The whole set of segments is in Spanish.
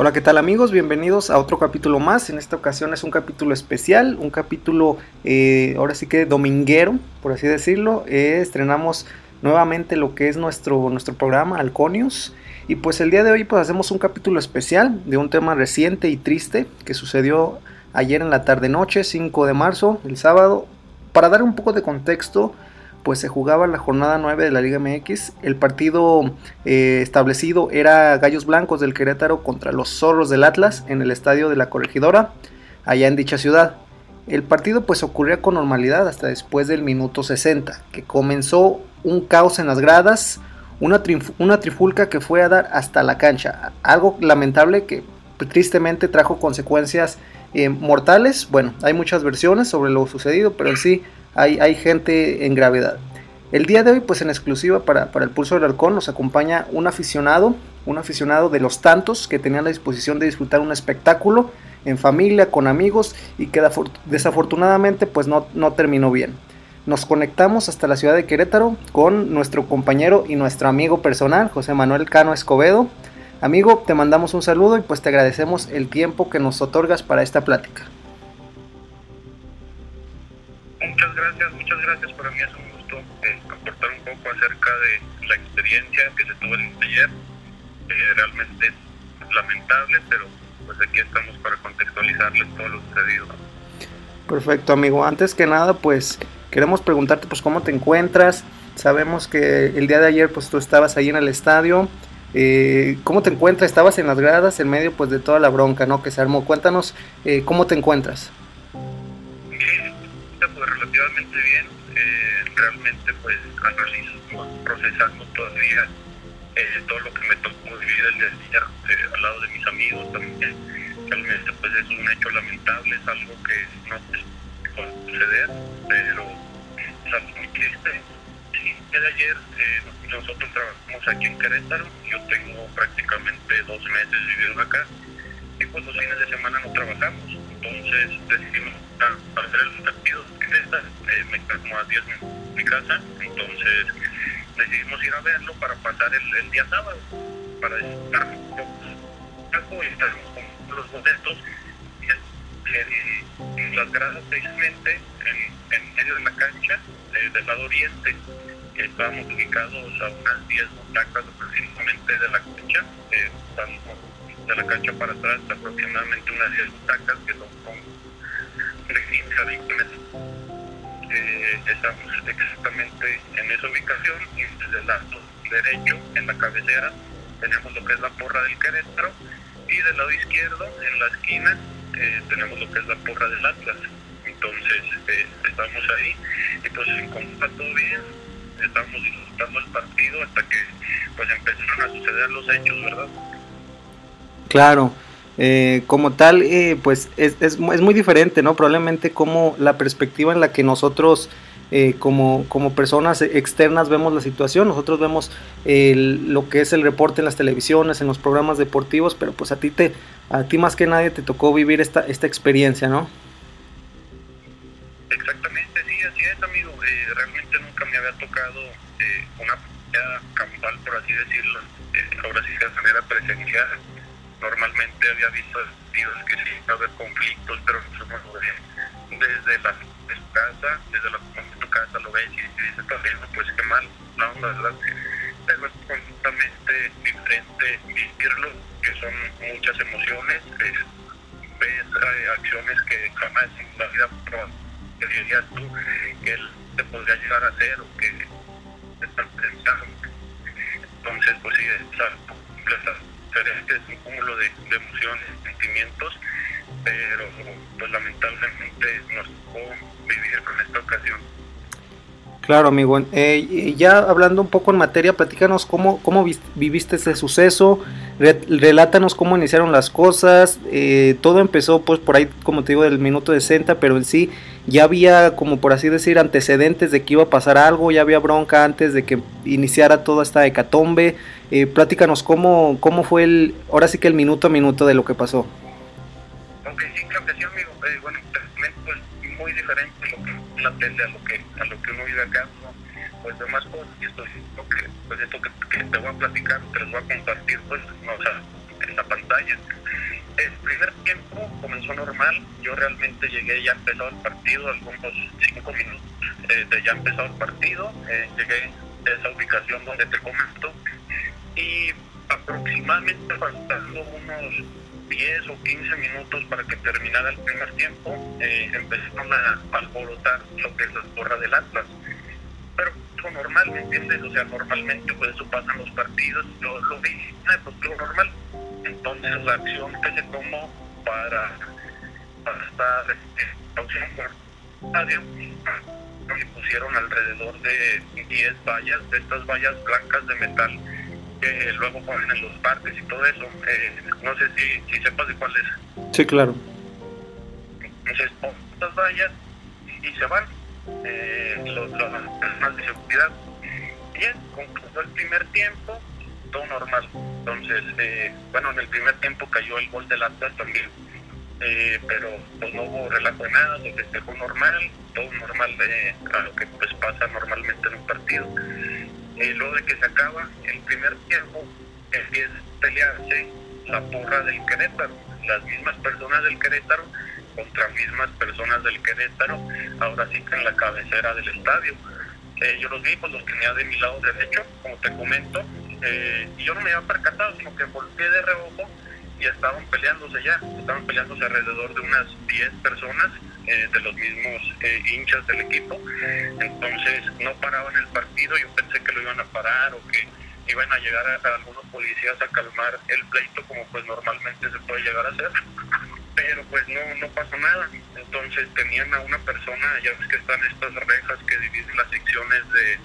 Hola, ¿qué tal amigos? Bienvenidos a otro capítulo más. En esta ocasión es un capítulo especial, un capítulo eh, ahora sí que dominguero, por así decirlo. Eh, estrenamos nuevamente lo que es nuestro, nuestro programa Alconius. Y pues el día de hoy pues hacemos un capítulo especial de un tema reciente y triste que sucedió ayer en la tarde noche, 5 de marzo, el sábado. Para dar un poco de contexto, pues se jugaba la jornada 9 de la Liga MX. El partido eh, establecido era Gallos Blancos del Querétaro contra los Zorros del Atlas en el estadio de la Corregidora, allá en dicha ciudad. El partido pues ocurría con normalidad hasta después del minuto 60, que comenzó un caos en las gradas, una, una trifulca que fue a dar hasta la cancha, algo lamentable que tristemente trajo consecuencias eh, mortales. Bueno, hay muchas versiones sobre lo sucedido, pero en sí hay, gente en gravedad. El día de hoy, pues en exclusiva para, el Pulso del Halcón, nos acompaña un aficionado, un aficionado de los tantos que tenía la disposición de disfrutar un espectáculo en familia, con amigos y que desafortunadamente pues no, no terminó bien. Nos conectamos hasta la ciudad de Querétaro con nuestro compañero y nuestro amigo personal, José Manuel Cano Escobedo. Amigo, te mandamos un saludo y pues te agradecemos el tiempo que nos otorgas para esta plática. Muchas gracias, muchas gracias. Para mí es un gusto eh, aportar un poco acerca de la experiencia que se tuvo el taller. Eh, realmente es lamentable, pero pues aquí estamos para contextualizarles todo lo sucedido. Perfecto, amigo. Antes que nada, pues queremos preguntarte pues cómo te encuentras. Sabemos que el día de ayer pues tú estabas ahí en el estadio. Eh, ¿Cómo te encuentras? Estabas en las gradas en medio pues de toda la bronca, ¿no? Que se armó. Cuéntanos eh, cómo te encuentras relativamente bien. Eh, realmente, pues, analizo, procesando todavía eh, todo lo que me tocó vivir el día eh, al lado de mis amigos también. Realmente, pues, es un hecho lamentable, es algo que no puede suceder, pero es algo muy triste. Sí, de ayer nosotros trabajamos aquí en Querétaro, yo tengo prácticamente dos meses viviendo acá y pues los fines de semana no trabajamos, entonces decidimos hacer el partido eh, me queda como a 10 minutos de mi casa, entonces decidimos ir a verlo para pasar el, día sábado, para estar y estar con los boletos en las gradas precisamente en, en, medio de la cancha del lado oriente estábamos ubicados a unas 10 butacas aproximadamente de la cancha eh, de la cancha para atrás aproximadamente unas 10 butacas que son con de 15 a 20 metros eh, estamos exactamente en esa ubicación y desde el lado derecho, en la cabecera, tenemos lo que es la porra del Querétaro y del lado izquierdo, en la esquina, eh, tenemos lo que es la porra del Atlas. Entonces eh, estamos ahí y pues está todo bien, estamos disfrutando el partido hasta que pues empezaron a suceder los hechos, ¿verdad? Claro. Eh, como tal, eh, pues es, es, muy diferente, ¿no? Probablemente como la perspectiva en la que nosotros eh, como, como personas externas vemos la situación, nosotros vemos lo que es el reporte en las televisiones, en los programas deportivos, pero pues a ti, te, a ti más que nadie te tocó vivir esta, esta experiencia, ¿no? Exactamente, sí, así es, amigo. realmente nunca me había tocado una campal, por así decirlo, ahora sí de manera presencial normalmente había visto tíos que sí iba a haber conflictos, pero desde la casa, desde la tu casa lo ves y, dices también, pues qué mal, no, la verdad, pero es completamente diferente vivirlo, que son muchas emociones, ves eh, acciones que jamás en la vida que dirías tú que él te podría llegar a hacer o que están pensando. Entonces, pues sí, es algo es un cúmulo de, emociones, sentimientos, pero pues lamentablemente nos tocó vivir con esta ocasión. Claro, amigo. Eh, ya hablando un poco en materia, platícanos cómo, cómo viviste ese suceso, relátanos cómo iniciaron las cosas. Eh, todo empezó, pues, por ahí, como te digo, del minuto 60, pero en sí ya había, como por así decir, antecedentes de que iba a pasar algo, ya había bronca antes de que iniciara toda esta hecatombe. Eh, pláticanos cómo, cómo fue el, ahora sí que el minuto a minuto de lo que pasó. A lo que la tele, a lo que, a lo que uno vive acá, ¿no? Pues demás cosas, y esto, que, pues esto que, te voy a platicar, te lo voy a compartir, pues, no, o en la pantalla, el primer tiempo comenzó normal, yo realmente llegué ya empezado el partido, algunos cinco minutos eh, de ya empezado el partido, eh, llegué a esa ubicación donde te comento. Y aproximadamente faltando unos 10 o 15 minutos para que terminara el primer tiempo, eh, empezaron a alborotar lo que es la porra del Atlas. Pero lo normal, ¿me entiendes? O sea, normalmente pues eso pasa en los partidos, lo, lo vi, pues lo normal. Entonces la acción que se tomó para, para estar opción por pusieron alrededor de 10 vallas, de estas vallas blancas de metal que luego ponen en los parques y todo eso. Eh, no sé si, si sepas de cuál es. Sí, claro. Entonces, ponen estas vallas y, se van eh, los, los personas de seguridad. Bien, concluyó el primer tiempo, todo normal. Entonces, eh, bueno, en el primer tiempo cayó el gol del Atlas también. Eh, pero pues no hubo relajo de nada, se festejó normal, todo normal, eh, a lo que pues pasa normalmente en un partido. Eh, luego de que se acaba el primer tiempo, empieza a pelearse la porra del Querétaro, las mismas personas del Querétaro contra mismas personas del Querétaro, ahora sí que en la cabecera del estadio. Eh, yo los vi, pues los tenía de mi lado derecho, como te comento, eh, y yo no me había percatado, sino que volteé de reojo y estaban peleándose ya, estaban peleándose alrededor de unas 10 personas eh, de los mismos eh, hinchas del equipo, entonces no paraban el partido, yo pensé que lo iban a parar o que iban a llegar a, algunos policías a calmar el pleito como pues normalmente se puede llegar a hacer, pero pues no, no pasó nada, entonces tenían a una persona, ya ves que están estas rejas que dividen las secciones de,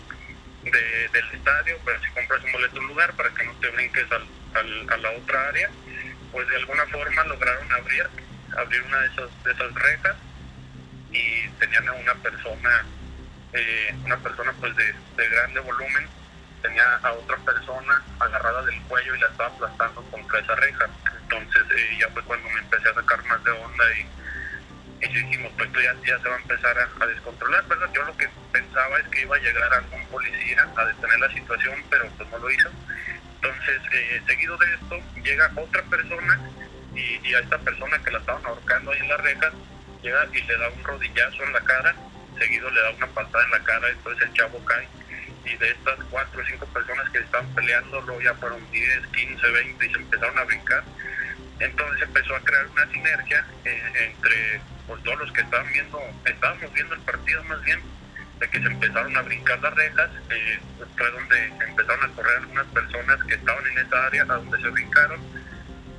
de del estadio, para si compras un boleto en lugar para que no te brinques al, al, a la otra área, pues de alguna forma lograron abrir, abrir una de esas, de esas rejas y tenían a una persona, eh, una persona pues de, de, grande volumen, tenía a otra persona agarrada del cuello y la estaba aplastando contra esa reja. Entonces eh, ya fue cuando me empecé a sacar más de onda y, y dijimos, pues esto ya, ya se va a empezar a, a, descontrolar, ¿verdad? Yo lo que pensaba es que iba a llegar algún policía a detener la situación, pero pues no lo hizo. Entonces, eh, seguido de esto, llega otra persona y, a esta persona que la estaban ahorcando ahí en las rejas, llega y le da un rodillazo en la cara, seguido le da una patada en la cara, entonces el chavo cae. Y de estas cuatro o cinco personas que estaban peleando, luego ya fueron 10, 15, 20 y se empezaron a brincar. Entonces empezó a crear una sinergia eh, entre pues, todos los que estaban viendo, estábamos viendo el partido más bien, de que se empezaron a brincar las rejas, eh, fue donde empezaron a correr algunas personas que estaban en esa área a donde se brincaron,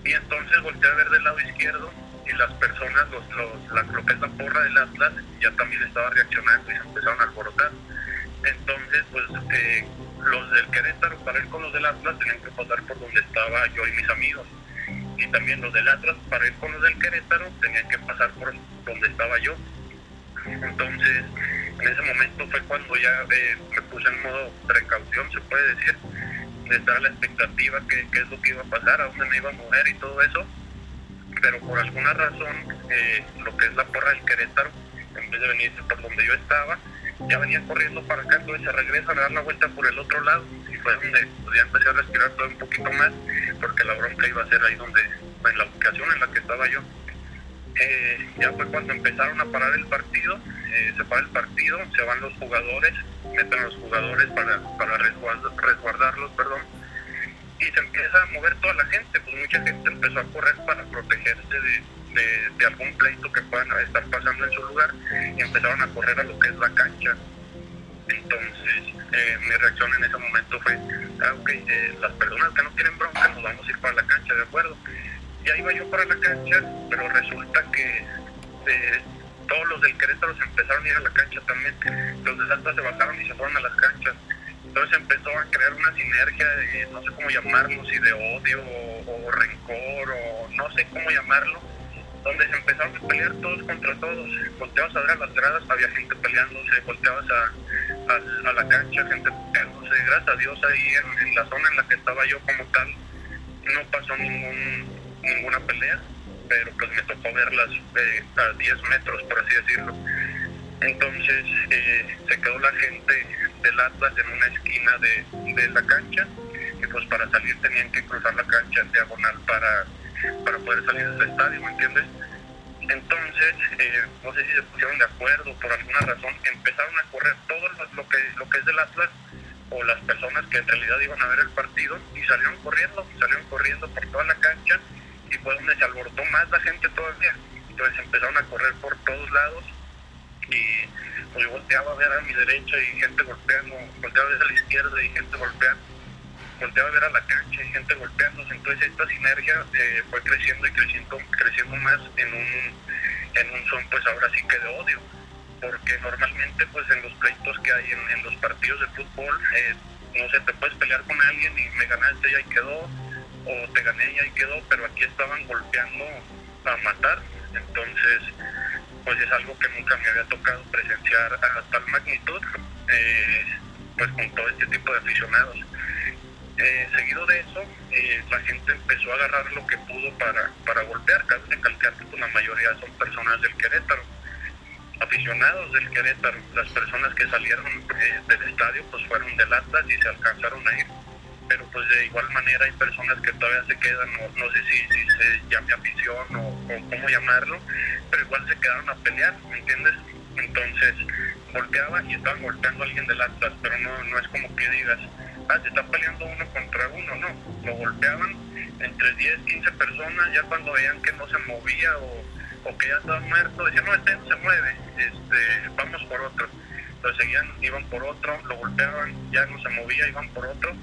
y entonces volteé a ver del lado izquierdo y las personas, los, los, la, lo que es la porra del Atlas, ya también estaba reaccionando y se empezaron a alborotar. Entonces, pues eh, los del Querétaro para ir con los del Atlas tenían que pasar por donde estaba yo y mis amigos. Y también los del Atlas para ir con los del Querétaro tenían que pasar por donde estaba yo. Entonces, en ese momento fue cuando ya eh, me puse en modo precaución, se puede decir, de estar a la expectativa que, qué es lo que iba a pasar, a dónde me iba a mover y todo eso. Pero por alguna razón, eh, lo que es la porra del Querétaro, en vez de venir por donde yo estaba, ya venía corriendo para acá, entonces se regresa a dar la vuelta por el otro lado y fue donde pues, ya empecé a respirar todo un poquito más, porque la bronca iba a ser ahí donde, en la ubicación en la que estaba yo. Eh, ya fue cuando empezaron a parar el partido, eh, se para el partido, se van los jugadores, meten a los jugadores para, para resguardar, resguardarlos, perdón, y se empieza a mover toda la gente, pues mucha gente empezó a correr para protegerse de, de, algún pleito que puedan estar pasando en su lugar y empezaron a correr a lo que es la cancha. Entonces, eh, mi reacción en ese momento fue, ah, ok, eh, las personas que no tienen bronca nos vamos a ir para la cancha, ¿de acuerdo? Ya iba yo para la cancha, pero resulta que eh, todos los del Querétaro se empezaron a ir a la cancha también. Los del Atlas se bajaron y se fueron a las canchas. Entonces empezó a crear una sinergia de, no sé cómo llamarlo, si de odio o, rencor o no sé cómo llamarlo, donde se empezaron a pelear todos contra todos. Volteabas a ver a las gradas, había gente peleándose, volteabas a, a, a la cancha, gente peleándose. Gracias a Dios ahí en la zona en la que estaba yo como tal, no pasó ningún ninguna pelea, pero pues me tocó verlas eh, a 10 metros, por así decirlo. Entonces eh, se quedó la gente del Atlas en una esquina de, de, la cancha y pues para salir tenían que cruzar la cancha en diagonal para, para poder salir del estadio, ¿me entiendes? Entonces, eh, no sé si se pusieron de acuerdo, por alguna razón, empezaron a correr todo lo que, lo que es del Atlas o las personas que en realidad iban a ver el partido y salieron corriendo, salieron corriendo por toda la cancha y fue donde se alborotó más la gente todavía. Entonces empezaron a correr por todos lados y pues volteaba a ver a mi derecha y gente golpeando, volteaba a ver a la izquierda y gente golpeando, volteaba a ver a la cancha y gente golpeándose. Entonces esta sinergia eh, fue creciendo y creciendo, creciendo más en un, en un son pues ahora sí que de odio porque normalmente pues en los pleitos que hay en, los partidos de fútbol, eh, no sé, te puedes pelear con alguien y me ganaste y ahí quedó, o te gané y ahí quedó, pero aquí estaban golpeando a matar, entonces pues es algo que nunca me había tocado presenciar a tal magnitud, eh, pues con todo este tipo de aficionados. Eh, seguido de eso, la gente empezó a agarrar lo que pudo para, para golpear, cabe recalcar que pues, la mayoría son personas del Querétaro aficionados del Querétaro, las personas que salieron eh, del estadio pues fueron del Atlas y se alcanzaron a ir, pero pues de igual manera hay personas que todavía se quedan, no, sé si, si, se llame afición o, cómo llamarlo, pero igual se quedaron a pelear, ¿me entiendes? Entonces volteaba y estaban golpeando a alguien del Atlas, pero no, no es como que digas, ah, se está peleando uno contra uno, no, lo golpeaban entre 10, 15 personas, ya cuando veían que no se movía o o que ya estaba muerto, decían, no, este no se mueve, este, vamos por otro. Entonces seguían, iban por otro, lo golpeaban, ya no se movía, iban por otro,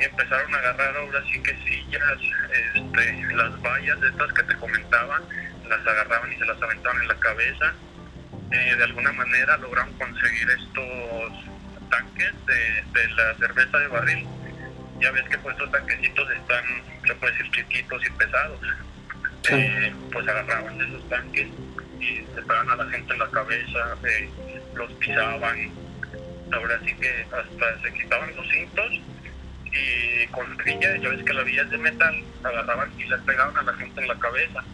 y empezaron a agarrar ahora sí que sillas, este, las vallas estas que te comentaba, las agarraban y se las aventaban en la cabeza. Eh, de alguna manera lograron conseguir estos tanques de, de la cerveza de barril. Ya ves que pues estos tanquecitos están, se puede decir, chiquitos y pesados eh, pues agarraban esos tanques y se pegaban a la gente en la cabeza, eh, los pisaban, ahora sí que hasta se quitaban los cintos y con villa, ya ves que la villa es de metal, agarraban y les pegaban a la gente en la cabeza.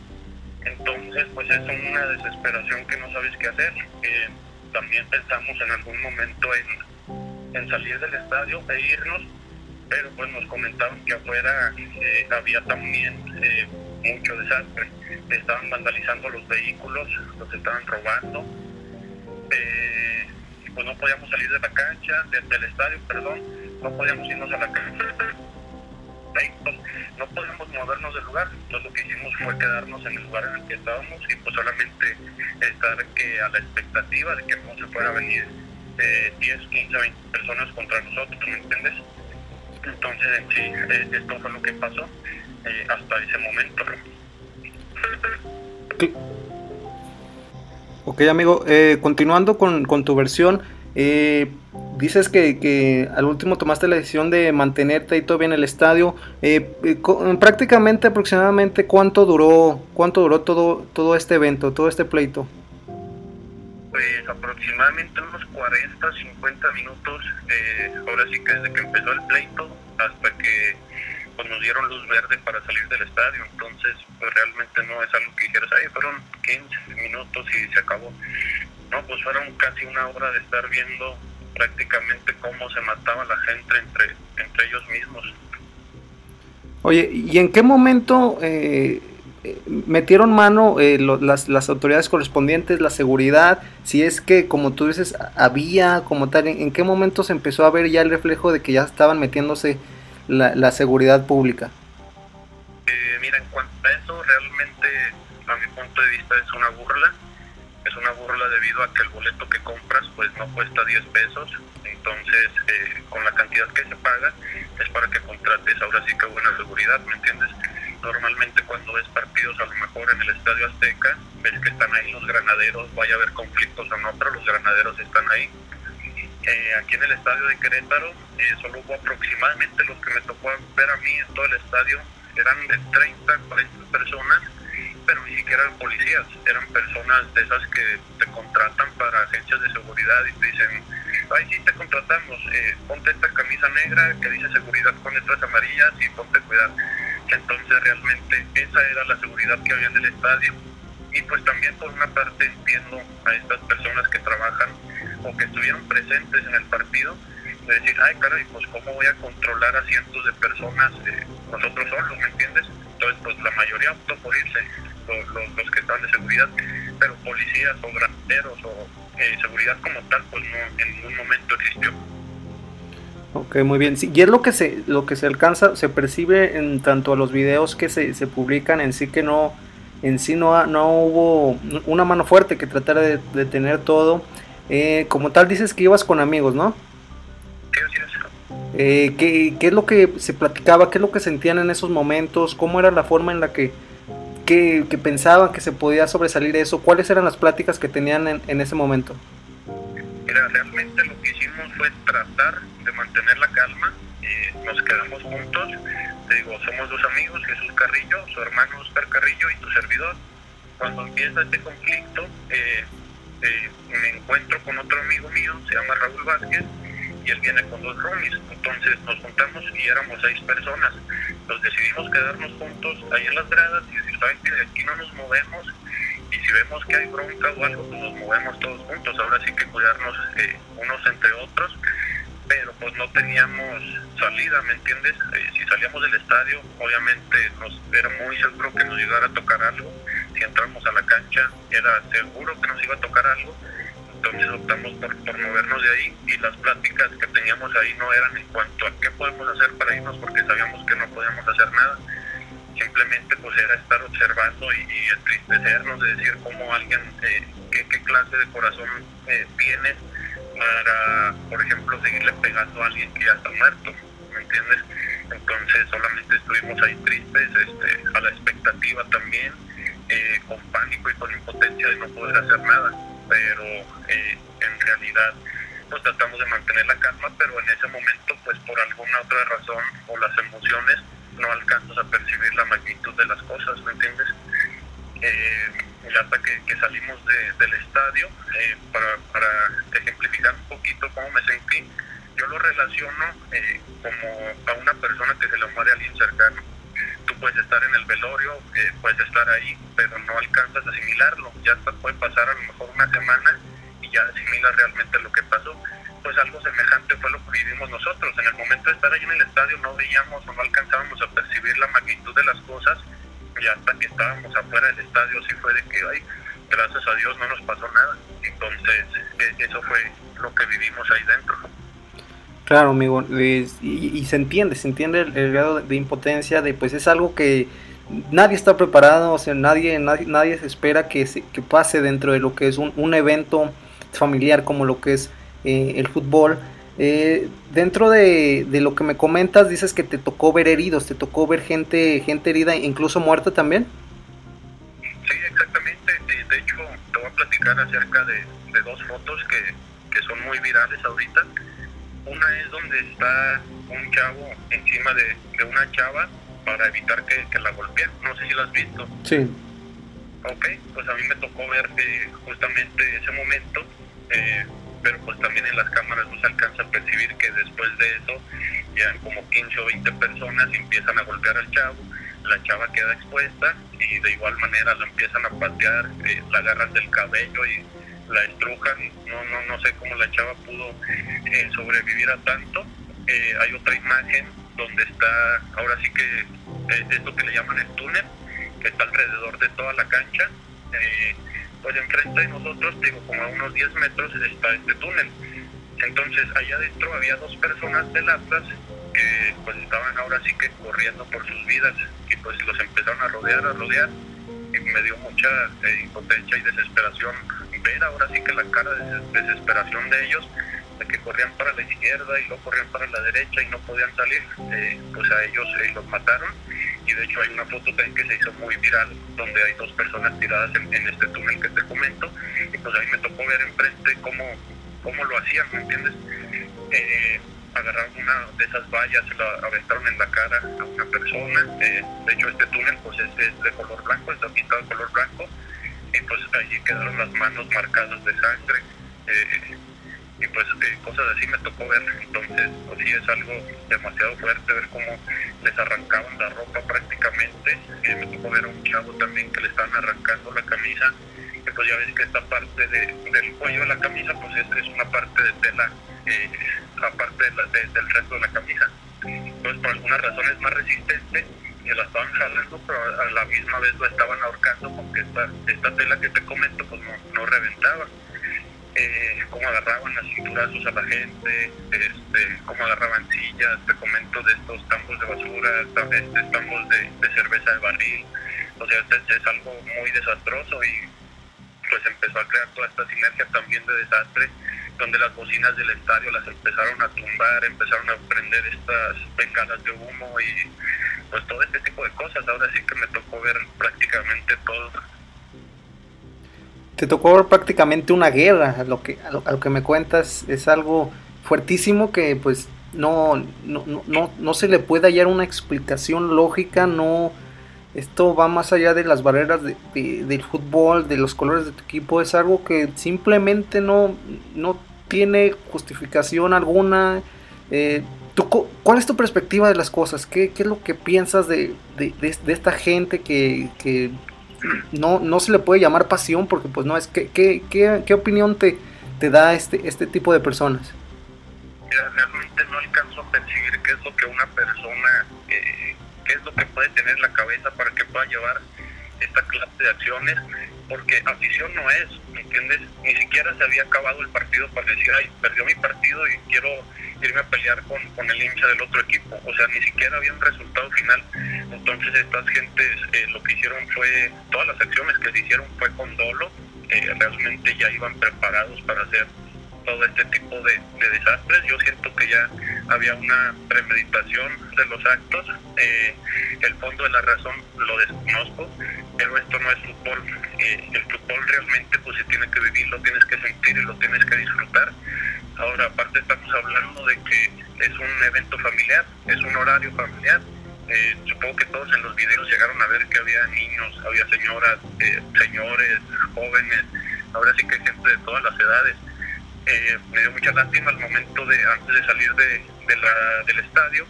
Entonces, pues es una desesperación que no sabes qué hacer. también pensamos en algún momento en, en salir del estadio e irnos, pero pues nos comentaron que afuera eh, había también eh, mucho desastre. Estaban vandalizando los vehículos, los estaban robando. Eh, pues no podíamos salir de la cancha, del estadio, perdón, no podíamos irnos a la cancha. No podíamos movernos del lugar. Entonces lo que hicimos fue quedarnos en el lugar en el que estábamos y pues solamente estar que a la expectativa de que no se fuera a venir 10, 15, 20 personas contra nosotros, ¿me entiendes? Entonces, en sí, eh, esto fue lo que pasó eh, hasta ese momento. Ok, amigo, eh, continuando con, con, tu versión, dices que, que, al último tomaste la decisión de mantenerte ahí todavía en el estadio. prácticamente, aproximadamente, ¿cuánto duró, cuánto duró todo, todo este evento, todo este pleito? Pues aproximadamente unos 40, 50 minutos, ahora sí que desde que empezó el pleito hasta que pues, nos dieron luz verde para salir del estadio, entonces pues realmente no es algo que dijeras, ahí fueron 15 minutos y se acabó. No, pues fueron casi una hora de estar viendo prácticamente cómo se mataba la gente entre, entre ellos mismos. Oye, ¿y en qué momento eh, metieron mano eh, las, las, autoridades correspondientes, la seguridad, si es que, como tú dices, había como tal, ¿en, qué momento se empezó a ver ya el reflejo de que ya estaban metiéndose la, la seguridad pública? Eh, mira, en cuanto a eso, realmente, a mi punto de vista, es una burla. Es una burla debido a que el boleto que compras pues no cuesta 10 pesos. Entonces, eh, con la cantidad que se paga, es para que contrates ahora sí que buena seguridad, ¿me entiendes? Normalmente cuando ves partidos a lo mejor en el Estadio Azteca, ves que están ahí los granaderos, vaya a haber conflictos o no, pero los granaderos están ahí. Eh, aquí en el estadio de Querétaro eh, solo hubo aproximadamente los que me tocó ver a mí en todo el estadio, eran de 30, 40 personas, pero ni siquiera eran policías, eran personas de esas que te contratan para agencias de seguridad y te dicen, ay sí te contratamos, eh, ponte esta camisa negra que dice seguridad con letras amarillas y ponte cuidado entonces realmente esa era la seguridad que había en el estadio. Y pues también por una parte entiendo a estas personas que trabajan o que estuvieron presentes en el partido, de decir, ay caray, pues cómo voy a controlar a cientos de personas eh, nosotros solos, ¿me entiendes? entonces pues la mayoría optó por irse, los, los, que estaban de seguridad, pero policías o granderos o eh, seguridad como tal, pues no, en ningún momento existió. Ok, muy bien. y es lo que se, lo que se alcanza, se percibe en tanto a los videos que se, se publican en sí que no, en sí no, no hubo una mano fuerte que tratara de, detener todo. Eh, como tal dices que ibas con amigos, ¿no? Sí, sí, sí. Eh, ¿qué, ¿qué, es lo que se platicaba? ¿Qué es lo que sentían en esos momentos? ¿Cómo era la forma en la que, que, pensaban que se podía sobresalir eso? ¿Cuáles eran las pláticas que tenían en, ese momento? Mira, realmente lo que hicimos fue tratar de mantener la calma. y nos quedamos juntos. Te digo, somos dos amigos, Jesús Carrillo, su hermano Oscar Carrillo y tu servidor. Cuando empieza este conflicto, eh, eh, me encuentro con otro amigo mío, se llama Raúl Vázquez, y él viene con dos roomies. Entonces nos juntamos y éramos seis personas. Nos decidimos quedarnos juntos ahí en las gradas y decir, ¿saben que de aquí no nos movemos? Y si vemos que hay bronca o algo, pues nos movemos todos juntos. Ahora sí que cuidarnos eh, unos entre otros. Pero pues no teníamos salida, ¿me entiendes? Eh, si salíamos del estadio, obviamente nos era muy seguro que nos llegara a tocar algo. Si entramos a la cancha, era seguro que nos iba a tocar algo entonces optamos por, movernos de ahí. Y las pláticas que teníamos ahí no eran en cuanto a qué podemos hacer para irnos porque sabíamos que no podíamos hacer nada. Simplemente pues era estar observando y, entristecernos de decir cómo alguien eh, qué, qué, clase de corazón eh, tiene para por ejemplo seguirle pegando a alguien que ya está muerto ¿me entiendes? entonces solamente estuvimos ahí tristes este, a la expectativa también eh, con pánico y con impotencia de no poder hacer nada pero eh, en realidad pues tratamos de mantener la calma, pero en ese momento pues por alguna otra razón o las emociones no alcanzas a percibir la magnitud de las cosas, ¿me entiendes? Eh, hasta que, salimos del estadio, eh, para, para, ejemplificar un poquito cómo me sentí, yo lo relaciono eh, como a una persona que se le muere a alguien cercano tú puedes estar en el velorio, eh, puedes estar ahí, pero no alcanzas a asimilarlo. Ya hasta puede pasar a lo mejor una semana y ya asimilas realmente lo que pasó. Pues algo semejante fue lo que vivimos nosotros. En el momento de estar ahí en el estadio no veíamos o no alcanzábamos a percibir la magnitud de las cosas y hasta que estábamos afuera del estadio sí fue de que, ay, gracias a Dios no nos pasó nada. Entonces, e, eso fue lo que vivimos ahí dentro. Claro, amigo, y, se entiende, se entiende el, grado de impotencia, de pues es algo que nadie está preparado, o sea, nadie, nadie, se espera que, se, que pase dentro de lo que es un, un evento familiar como lo que es eh, el fútbol. Eh, dentro de, lo que me comentas, dices que te tocó ver heridos, te tocó ver gente, gente herida, incluso muerta también. Sí, exactamente. De, hecho, te voy a platicar acerca de, dos fotos que son muy virales ahorita una es donde está un chavo encima de, una chava para evitar que, la golpeen. No sé si lo has visto. Sí. Ok, pues a mí me tocó ver eh, justamente ese momento, eh, pero pues también en las cámaras no se alcanza a percibir que después de eso ya como 15 o 20 personas empiezan a golpear al chavo, la chava queda expuesta y de igual manera la empiezan a patear, eh, la agarran del cabello y la estrujan, no, no, no sé cómo la chava pudo eh, sobrevivir a tanto. Eh, hay otra imagen donde está, ahora sí que eh, es lo que le llaman el túnel, que está alrededor de toda la cancha. pues enfrente de nosotros, digo, como a unos 10 metros está este túnel. Entonces, allá adentro había dos personas del Atlas que pues estaban ahora sí que corriendo por sus vidas y pues los empezaron a rodear, a rodear y me dio mucha impotencia y desesperación ver ahora sí que la cara de desesperación de ellos, de que corrían para la izquierda y luego corrían para la derecha y no podían salir, eh, pues a ellos eh, los mataron. Y de hecho hay una foto también que se hizo muy viral, donde hay dos personas tiradas en, este túnel que te comento, y pues ahí me tocó ver enfrente cómo, cómo lo hacían, ¿me entiendes? Eh, agarraron una de esas vallas, se la aventaron en la cara a una persona. de hecho, este túnel pues es, es, de color blanco, está pintado de color blanco y pues allí quedaron las manos marcadas de sangre eh, y pues eh, cosas así me tocó ver. Entonces pues sí es algo demasiado fuerte ver cómo les arrancaban la ropa prácticamente. Eh, me tocó ver a un chavo también que le estaban arrancando la camisa y pues ya ves que esta parte del cuello de la camisa pues es, es una parte de tela aparte del resto de la camisa. Entonces por alguna razón es más resistente y la estaban jalando, pero a la misma vez lo estaban ahorcando porque esta, esta tela que te comento pues no, no reventaba. Eh, cómo agarraban las cinturazos a la gente, este, cómo agarraban sillas, te comento de estos tambos de basura, este, tambos de, de cerveza de barril, o sea, es, es algo muy desastroso y pues empezó a crear toda esta sinergia también de desastre donde las bocinas del estadio las empezaron a tumbar, empezaron a prender estas bengalas de humo y pues todo este tipo de cosas. Ahora sí que me tocó ver prácticamente todo. Te tocó ver prácticamente una guerra, lo que, a lo, que me cuentas es algo fuertísimo que pues no, no, no, no se le puede hallar una explicación lógica, no esto va más allá de las barreras de, del fútbol, de los colores de tu equipo, es algo que simplemente no, no tiene justificación alguna. Eh, ¿Cuál es tu perspectiva de las cosas? ¿Qué, qué es lo que piensas de, de, esta gente que, que, no, no se le puede llamar pasión? Porque pues no es, ¿qué, qué, qué, qué opinión te, te da este, este tipo de personas? realmente no alcanzo a percibir qué es lo que una persona, eh, qué es lo que puede tener la cabeza para que pueda llevar esta clase de acciones, porque afición no es, ¿me entiendes? Ni siquiera se había acabado el partido para decir, ay, perdió mi partido y quiero irme a pelear con, el hincha del otro equipo. O sea, ni siquiera había un resultado final. Entonces estas gentes eh, lo que hicieron fue, todas las acciones que se hicieron fue con dolo, eh, realmente ya iban preparados para hacer todo este tipo de, desastres. Yo siento que ya había una premeditación de los actos. Eh, el fondo de la razón lo desconozco, pero esto no es fútbol. Eh, el fútbol realmente pues se tiene que vivir, lo tienes que sentir y lo tienes que disfrutar. Ahora, aparte estamos hablando de que es un evento familiar, es un horario familiar. Eh, supongo que todos en los videos llegaron a ver que había niños, había señoras, señores, jóvenes, ahora sí que hay gente de todas las edades eh, me dio mucha lástima al momento de, antes de salir de, la, del estadio,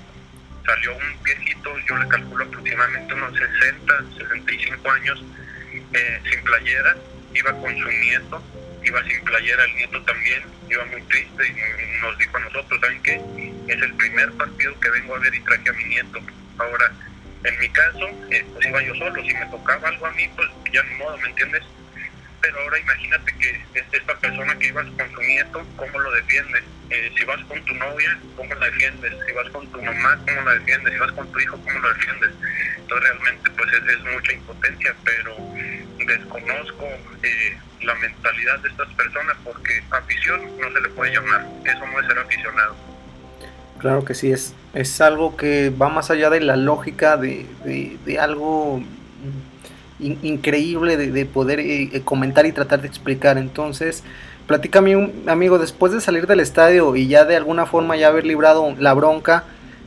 salió un viejito, yo le calculo aproximadamente unos 60, 65 años, eh, sin playera, iba con su nieto, iba sin playera el nieto también, iba muy triste y nos dijo a nosotros, ¿saben qué? Es el primer partido que vengo a ver y traje a mi nieto. Ahora, en mi caso, eh, pues iba yo solo, si me tocaba algo a mí, pues ya ni modo, ¿me entiendes? Pero ahora imagínate que esta persona que ibas con tu nieto, ¿cómo lo defiendes? Eh, si vas con tu novia, ¿cómo la defiendes? Si vas con tu mamá, ¿cómo la defiendes? Si vas con tu hijo, ¿cómo lo defiendes? Entonces realmente pues es, mucha impotencia, pero desconozco eh, la mentalidad de estas personas porque afición no se le puede llamar, eso no es ser aficionado. Claro que sí, es, es algo que va más allá de la lógica de, de, de algo increíble de, poder eh, eh, comentar y tratar de explicar. Entonces, platícame, un, amigo, después de salir del estadio y ya de alguna forma ya haber librado la bronca,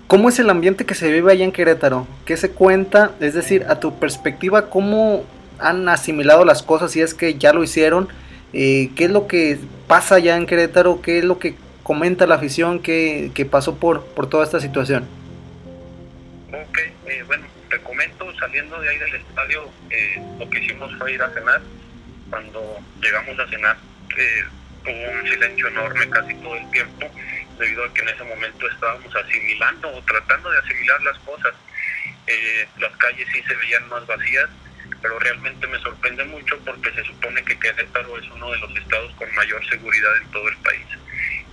¿cómo es el ambiente que se vive allá en Querétaro? ¿Qué se cuenta? Es decir, a tu perspectiva, ¿cómo han asimilado las cosas si es que ya lo hicieron? Eh, ¿Qué es lo que pasa allá en Querétaro? ¿Qué es lo que comenta la afición que, pasó por, por toda esta situación? Ok, bueno, te comento, saliendo de ahí del estadio, eh, lo que hicimos fue ir a cenar. Cuando llegamos a cenar, eh, hubo un silencio enorme casi todo el tiempo, debido a que en ese momento estábamos asimilando o tratando de asimilar las cosas. Eh, las calles sí se veían más vacías, pero realmente me sorprende mucho porque se supone que Querétaro es uno de los estados con mayor seguridad en todo el país.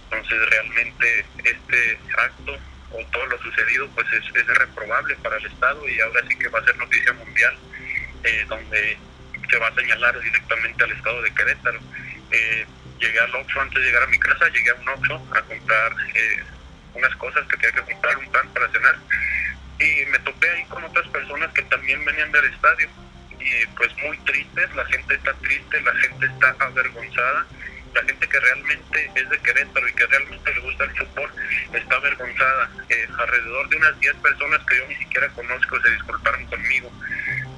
Entonces realmente este acto o todo lo sucedido pues es, es, reprobable para el Estado y ahora sí que va a ser noticia mundial eh, donde se va a señalar directamente al Estado de Querétaro. Eh, llegué al Oxxo antes de llegar a mi casa, llegué a un Oxxo a comprar eh, unas cosas que tenía que comprar, un pan para cenar. Y me topé ahí con otras personas que también venían del estadio. Y pues muy tristes, la gente está triste, la gente está avergonzada la gente que realmente es de Querétaro y que realmente le gusta el fútbol está avergonzada. Eh, alrededor de unas 10 personas que yo ni siquiera conozco se disculparon conmigo.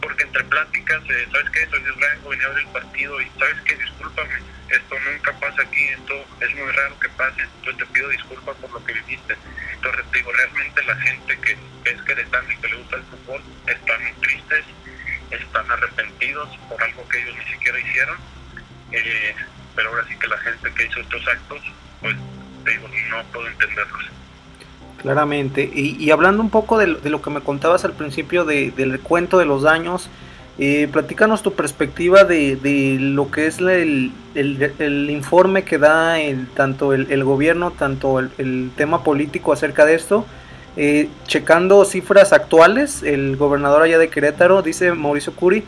Porque entre pláticas, ¿sabes qué? Soy de Israel, venía a ver el partido y ¿sabes qué? Discúlpame, esto nunca pasa aquí, esto es muy raro que pase, entonces te pido disculpas por lo que viviste. Entonces digo, realmente la gente que es queretana y que le gusta el fútbol están tristes, están arrepentidos por algo que ellos ni siquiera hicieron. Eh, pero ahora sí que la gente que hizo estos actos, pues digo, no puedo entenderlos. Claramente. Y, hablando un poco de, lo que me contabas al principio del cuento de los daños, eh, platícanos tu perspectiva de, lo que es el, informe que da tanto el, gobierno, tanto el, tema político acerca de esto. Eh, checando cifras actuales, el gobernador allá de Querétaro, dice Mauricio Curi,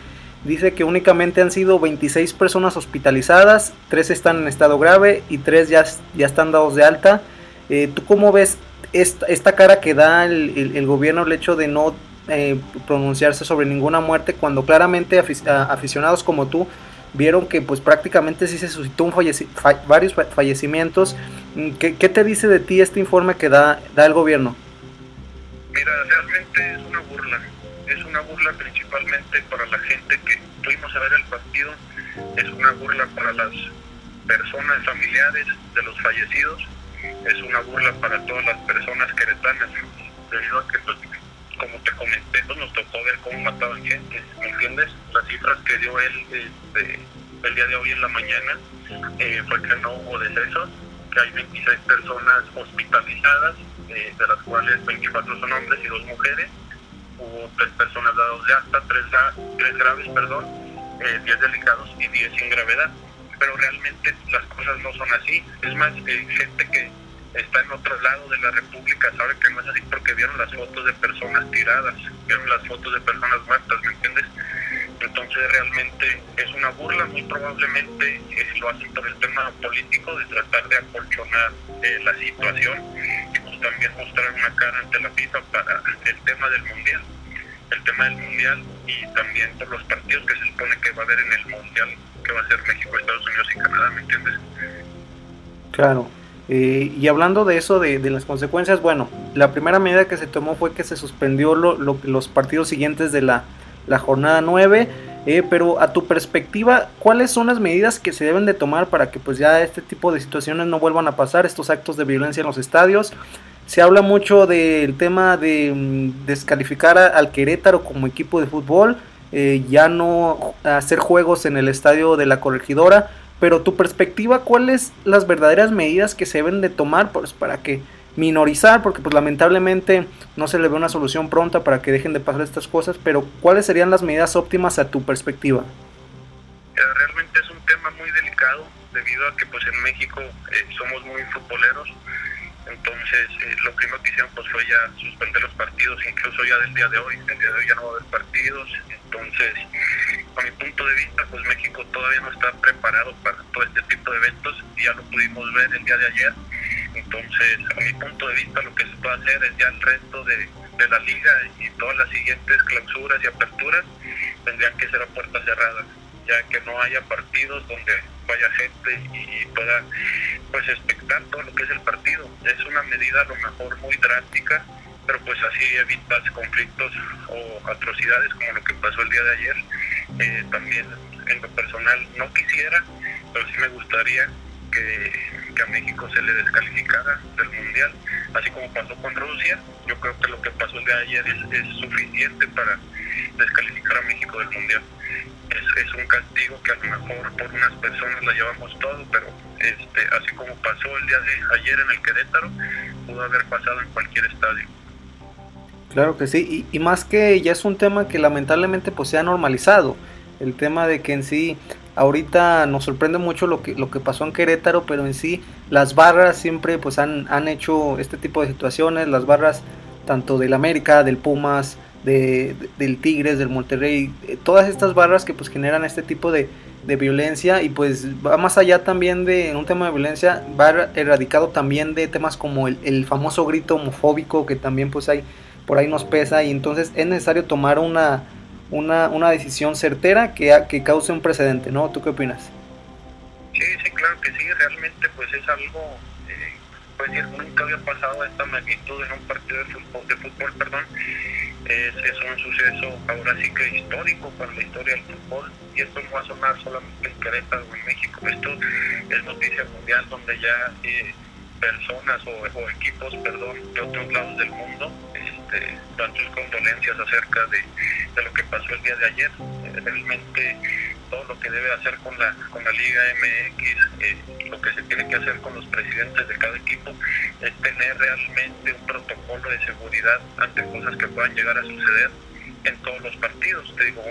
dice que únicamente han sido 26 personas hospitalizadas, 3 están en estado grave y 3 ya, ya están dados de alta. Eh, ¿Tú cómo ves esta, esta cara que da el, gobierno el hecho de no eh, pronunciarse sobre ninguna muerte cuando claramente aficionados como tú vieron que pues prácticamente sí se suscitó un varios fallecimientos. Mm, ¿Qué, ¿Qué, te dice de ti este informe que da, da el gobierno? Mira, realmente es una burla. Es una burla principalmente para la gente que fuimos a ver el partido. Es una burla para las personas familiares de los fallecidos. Es una burla para todas las personas queretanas debido a que pues, como te comenté, pues nos tocó ver cómo mataban gente, ¿me entiendes? Las cifras que dio él este, el día de hoy en la mañana eh, fue que no hubo decesos, que hay 26 personas hospitalizadas, eh, de las cuales 24 son hombres y dos mujeres, hubo tres personas dados de alta, tres, tres graves, perdón, eh, 10 delicados y 10 sin gravedad, pero realmente las cosas no son así, es más, gente que está en otro lado de la República sabe que no es así porque vieron las fotos de personas tiradas, vieron las fotos de personas muertas, ¿me entiendes? Entonces realmente es una burla, muy probablemente eh, lo hacen por el tema político de tratar de acolchonar eh, la situación también mostrar una cara ante la FIFA para el tema del mundial, el tema del mundial y también por los partidos que se supone que va a haber en el mundial, que va a ser México, Estados Unidos y Canadá, ¿me entiendes? Claro. Eh, y hablando de eso, de, las consecuencias, bueno, la primera medida que se tomó fue que se suspendió los partidos siguientes de la, jornada 9. Eh, pero a tu perspectiva, ¿cuáles son las medidas que se deben de tomar para que pues ya este tipo de situaciones no vuelvan a pasar, estos actos de violencia en los estadios? Se habla mucho del tema de mm, descalificar al Querétaro como equipo de fútbol, eh, ya no hacer juegos en el estadio de la corregidora. Pero tu perspectiva, ¿cuáles las verdaderas medidas que se deben de tomar pues, para que minorizar? Porque pues lamentablemente no se le ve una solución pronta para que dejen de pasar estas cosas, pero ¿cuáles serían las medidas óptimas a tu perspectiva? Realmente es un tema muy delicado debido a que pues en México eh, somos muy futboleros entonces, eh, lo primero que hicieron pues, fue ya suspender los partidos, incluso ya del día de hoy. El día de hoy ya no va a haber partidos. Entonces, a mi punto de vista, pues México todavía no está preparado para todo este tipo de eventos. Ya lo pudimos ver el día de ayer. Entonces, a mi punto de vista, lo que se puede hacer es ya el resto de, de la liga y todas las siguientes clausuras y aperturas tendrían que ser a puertas cerradas ya que no haya partidos donde vaya gente y pueda pues expectar todo lo que es el partido. Es una medida a lo mejor muy drástica, pero pues así evitas conflictos o atrocidades como lo que pasó el día de ayer. Eh, también en lo personal no quisiera, pero sí me gustaría que, a México se le descalificara del Mundial, así como pasó con Rusia. Yo creo que lo que pasó el día de ayer es suficiente para descalificar México del Mundial es, un castigo que a lo mejor por unas personas la llevamos todo, pero este, así como pasó el día de ayer en el Querétaro, pudo haber pasado en cualquier estadio. Claro que sí, y, más que ya es un tema que lamentablemente pues se ha normalizado, el tema de que en sí ahorita nos sorprende mucho lo que, lo que pasó en Querétaro, pero en sí las barras siempre pues han, han hecho este tipo de situaciones, las barras tanto del América, del Pumas, de, del Tigres, del Monterrey, eh, todas estas barras que pues generan este tipo de, violencia y pues va más allá también de un tema de violencia, va erradicado también de temas como el, famoso grito homofóbico que también pues hay por ahí nos pesa y entonces es necesario tomar una, una, una decisión certera que, que cause un precedente, ¿no? ¿Tú qué opinas? Sí, sí, claro que sí, realmente pues es algo, eh, pues nunca había pasado esta magnitud en un partido de fútbol, de fútbol perdón, es, un suceso ahora sí que histórico para la historia del fútbol y esto no va a sonar solamente en Querétaro o en México, esto es noticia mundial donde ya eh, personas o, equipos perdón de otros lados del mundo este, dan sus condolencias acerca de, lo que pasó el día de ayer. Realmente todo lo que debe hacer con la, con la Liga MX, eh, lo que se tiene que hacer con los presidentes de cada equipo, es tener realmente un protocolo de seguridad ante cosas que puedan llegar a suceder en todos los partidos. Te digo,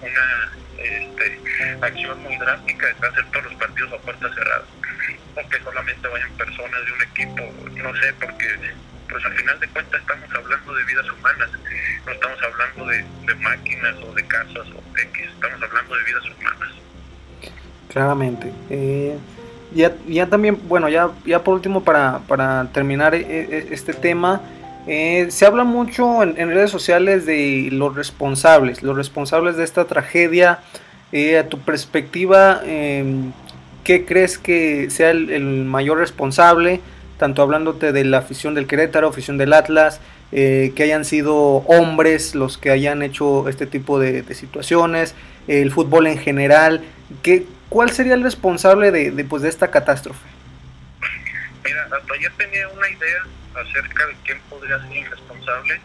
una este, acción muy drástica es hacer todos los partidos a puertas cerradas. O que solamente vayan personas de un equipo, no sé, porque pues al final de cuentas estamos hablando de vidas humanas, no estamos hablando de, de máquinas o de casas o X, estamos hablando de vidas humanas. Claramente. Eh, ya, ya también, bueno, ya, ya por último para, para terminar eh, eh, este tema, eh, se habla mucho en, redes sociales de los responsables, los responsables de esta tragedia. a tu perspectiva, em, ¿qué crees que sea el, mayor responsable? Tanto hablándote de la afición del Querétaro, afición del Atlas, que hayan sido hombres los que hayan hecho este tipo de, situaciones, el fútbol en general. ¿qué, ¿Cuál sería el responsable de, de, pues, de esta catástrofe? Mira, hasta ayer tenía una idea acerca de quién podría ser el responsable,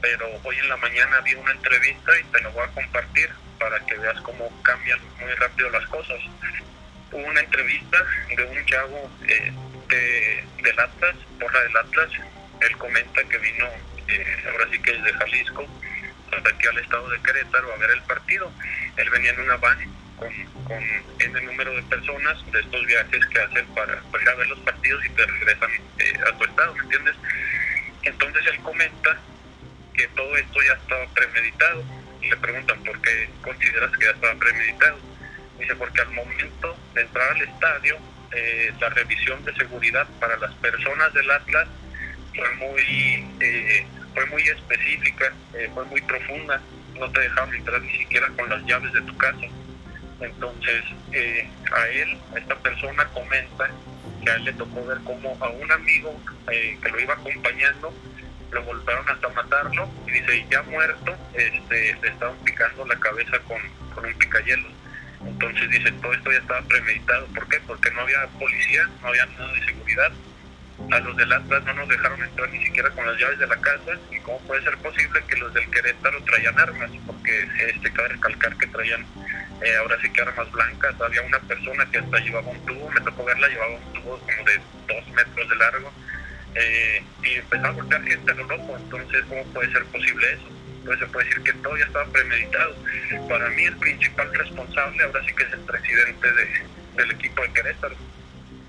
pero hoy en la mañana vi una entrevista y te lo voy a compartir para que veas cómo cambian muy rápido las cosas. Hubo una entrevista de un chavo eh, de, del Atlas, porra del Atlas, él comenta que vino, eh, ahora sí que es de Jalisco, hasta aquí al estado de Querétaro a ver el partido. Él venía en una van con, con número de personas de estos viajes que hacen para, ir a ver los partidos y te regresan eh, a tu estado, ¿me entiendes? Entonces él comenta que todo esto ya estaba premeditado le preguntan por qué consideras que ya estaba premeditado. Dice, porque al momento de entrar al estadio, eh, la revisión de seguridad para las personas del Atlas fue muy, eh, fue muy específica, fue muy profunda, no te dejaron entrar ni siquiera con las llaves de tu casa entonces, eh, a él, a esta persona comenta que a él le tocó ver como a un amigo eh, que lo iba acompañando, lo golpearon hasta matarlo y dice, ya muerto, este, le estaban picando la cabeza con, con un picayelo. Entonces dice, todo esto ya estaba premeditado. ¿Por qué? Porque no había policía, no había nada de seguridad. A los del Atlas no nos dejaron entrar ni siquiera con las llaves de la casa. Y cómo puede ser posible que los del Querétaro traían armas porque este cabe recalcar que traían eh, ahora sí que armas blancas. Había una persona que hasta llevaba un tubo. Me tocó verla llevaba un tubo como de dos metros de largo. Eh, y empezaba a golpear gente a lo loco. Entonces cómo puede ser posible eso entonces se puede decir que todo ya estaba premeditado para mí el principal responsable ahora sí que es el presidente de, del equipo de Querétaro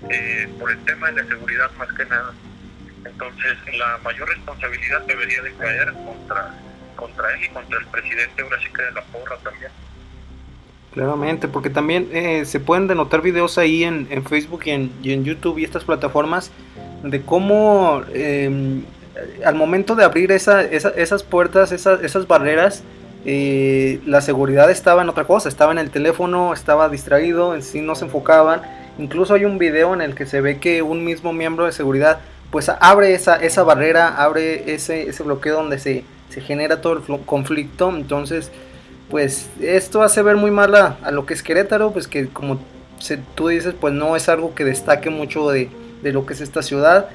eh, por el tema de la seguridad más que nada. Entonces, la mayor responsabilidad debería de caer contra, contra él y contra el presidente, ahora sí que de la porra también. Claramente, porque también eh, se pueden denotar videos ahí en, en Facebook y en, y en, YouTube y estas plataformas de cómo em, al momento de abrir esa, esas puertas, esas, esas barreras, eh, la seguridad estaba en otra cosa, estaba en el teléfono, estaba distraído, en sí no se enfocaban Incluso hay un video en el que se ve que un mismo miembro de seguridad pues abre esa, esa barrera, abre ese, ese bloqueo donde se, se genera todo el conflicto. Entonces, pues esto hace ver muy mal a, lo que es Querétaro, pues que como se, tú dices, pues no es algo que destaque mucho de, de lo que es esta ciudad,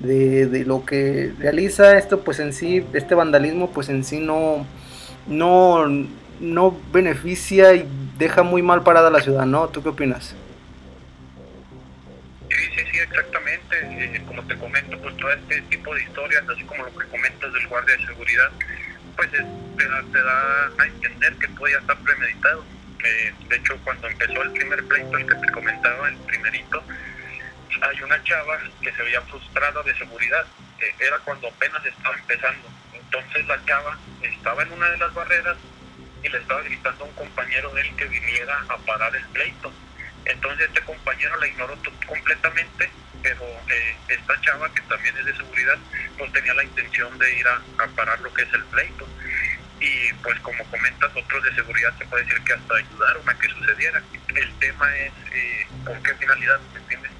de, de, lo que realiza esto, pues en sí, este vandalismo, pues en sí no, no, no beneficia y deja muy mal parada la ciudad, ¿no? ¿Tú qué opinas? exactamente. Eh, como te comento, pues todo este tipo de historias, así como lo que comentas del guardia de seguridad, pues te, da, a entender que todo ya está premeditado. Eh, de hecho, cuando empezó el primer pleito, el que te comentaba, el primerito, hay una chava que se veía frustrada de seguridad. Eh, era cuando apenas estaba empezando. Entonces la chava estaba en una de las barreras y le estaba gritando a un compañero de él que viniera a parar el pleito entonces este compañero la ignoró completamente, pero eh, esta chava, que también es de seguridad, no tenía la intención de ir a, parar lo que es el pleito. Y pues como comentas, otros de seguridad se puede decir que hasta ayudaron a que sucediera. El tema es eh, con qué finalidad, ¿me entiendes?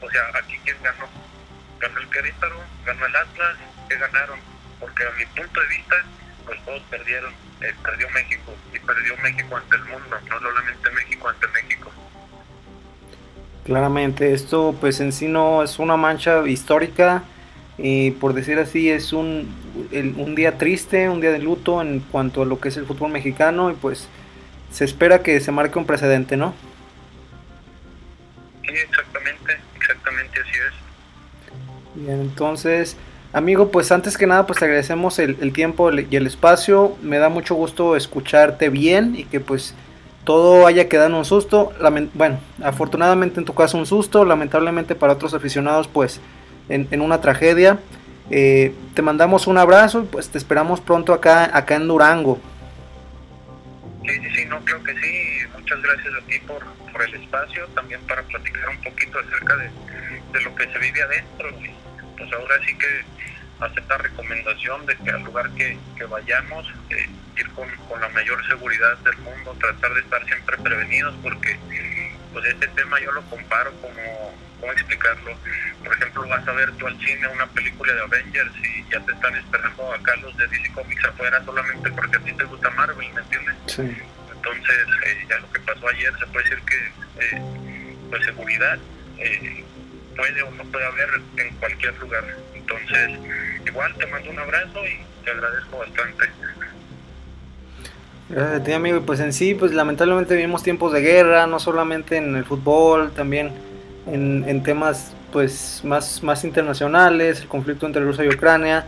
O sea, aquí quién ganó. Ganó el Querétaro, ganó el Atlas, ¿qué ganaron? Porque a mi punto de vista, pues todos perdieron. Eh, perdió México y perdió México ante el mundo, no solamente México ante México. Claramente, esto pues en sí no es una mancha histórica, y por decir así, es un, un día triste, un día de luto en cuanto a lo que es el fútbol mexicano y pues se espera que se marque un precedente, ¿no? Entonces, amigo, pues antes que nada, pues te agradecemos el, tiempo y el espacio. Me da mucho gusto escucharte bien y que pues todo haya quedado un susto. bueno, afortunadamente en tu caso un susto, lamentablemente para otros aficionados pues en, una tragedia. Eh, te mandamos un abrazo y pues te esperamos pronto acá, acá en Durango. Sí, sí, sí, no, creo que sí. Muchas gracias a ti por, por el espacio, también para platicar un poquito acerca de, de lo que se vive adentro. Pues ahora sí que acepta recomendación de que al lugar que, que vayamos, eh, ir con, con, la mayor seguridad del mundo, tratar de estar siempre prevenidos, porque pues este tema yo lo comparo como, ¿cómo explicarlo? Por ejemplo, vas a ver tú al cine una película de Avengers y ya te están esperando acá los de DC Comics afuera solamente porque a ti te gusta Marvel, ¿me entiendes? Sí. Entonces, eh, ya lo que pasó ayer se puede decir que, eh, pues seguridad, eh, puede o no puede haber en cualquier lugar. Entonces, igual te mando un abrazo y te agradezco bastante. Gracias a ti, amigo. Y pues en sí, pues lamentablemente vivimos tiempos de guerra, no solamente en el fútbol, también en, en temas pues más, más internacionales, el conflicto entre Rusia y Ucrania.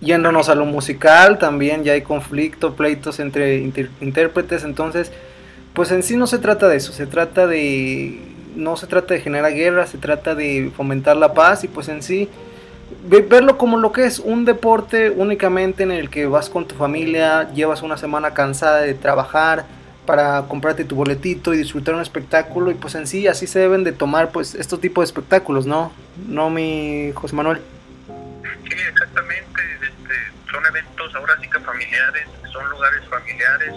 Yéndonos a lo musical, también ya hay conflicto, pleitos entre intérpretes, entonces, pues en sí no se trata de eso, se trata de no se trata de generar guerra, se trata de fomentar la paz y pues en sí verlo como lo que es un deporte únicamente en el que vas con tu familia, llevas una semana cansada de trabajar para comprarte tu boletito y disfrutar un espectáculo y pues en sí así se deben de tomar pues estos tipos de espectáculos, ¿no? ¿No mi José Manuel? Sí, exactamente, este, son eventos ahora sí que familiares, son lugares familiares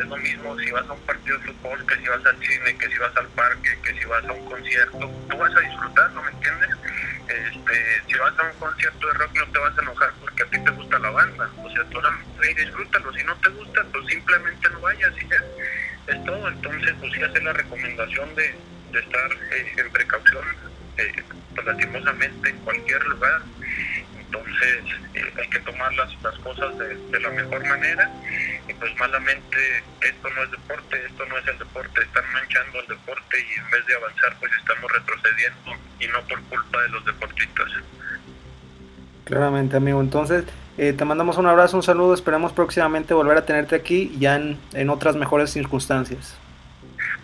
es lo mismo si vas a un partido de fútbol, que si vas al cine, que si vas al parque, que si vas a un concierto, tú vas a disfrutar, ¿no me entiendes? Este, si vas a un concierto de rock no te vas a enojar porque a ti te gusta la banda, o sea, tú y disfrútalo, si no te gusta, pues simplemente no vayas y ya, es todo, entonces pues sí hacer la recomendación de, de estar eh, en precaución, eh, pues lastimosamente en cualquier lugar, entonces eh, hay que tomar las, las cosas de, la mejor manera y pues malamente esto no es deporte, esto no es el deporte, están manchando el deporte y en vez de avanzar pues estamos retrocediendo y no por culpa de los deportistas. Claramente amigo, entonces eh, te mandamos un abrazo, un saludo, esperamos próximamente volver a tenerte aquí ya en, en otras mejores circunstancias.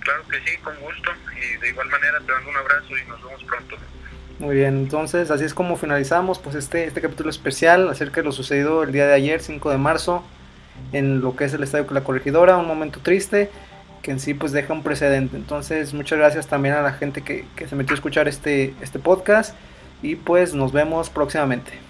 Claro que sí, con gusto y de igual manera te mando un abrazo y nos vemos pronto. Muy bien, entonces así es como finalizamos pues este, este capítulo especial acerca de lo sucedido el día de ayer, 5 de marzo, en lo que es el estadio la corregidora, un momento triste que en sí pues deja un precedente. Entonces muchas gracias también a la gente que, que se metió a escuchar este, este podcast y pues nos vemos próximamente.